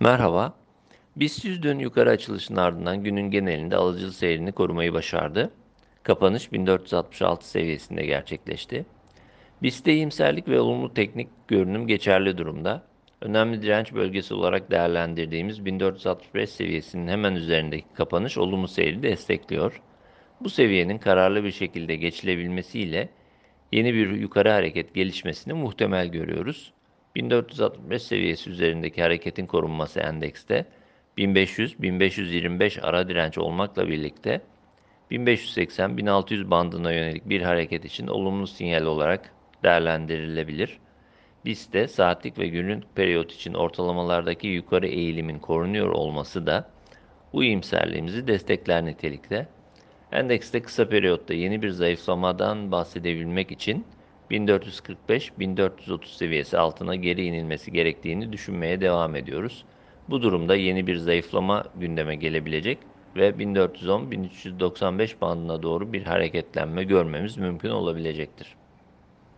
Merhaba. BIST 100 dön yukarı açılışının ardından günün genelinde alıcılı seyrini korumayı başardı. Kapanış 1466 seviyesinde gerçekleşti. BIST'te iyimserlik ve olumlu teknik görünüm geçerli durumda. Önemli direnç bölgesi olarak değerlendirdiğimiz 1465 seviyesinin hemen üzerindeki kapanış olumlu seyri destekliyor. Bu seviyenin kararlı bir şekilde geçilebilmesiyle yeni bir yukarı hareket gelişmesini muhtemel görüyoruz. 1465 seviyesi üzerindeki hareketin korunması endekste 1500-1525 ara direnç olmakla birlikte 1580-1600 bandına yönelik bir hareket için olumlu sinyal olarak değerlendirilebilir. BIST'te saatlik ve günlük periyot için ortalamalardaki yukarı eğilimin korunuyor olması da bu iyimserliğimizi destekler nitelikte. Endekste kısa periyotta yeni bir zayıflamadan bahsedebilmek için 1445-1430 seviyesi altına geri inilmesi gerektiğini düşünmeye devam ediyoruz. Bu durumda yeni bir zayıflama gündeme gelebilecek ve 1410-1395 bandına doğru bir hareketlenme görmemiz mümkün olabilecektir.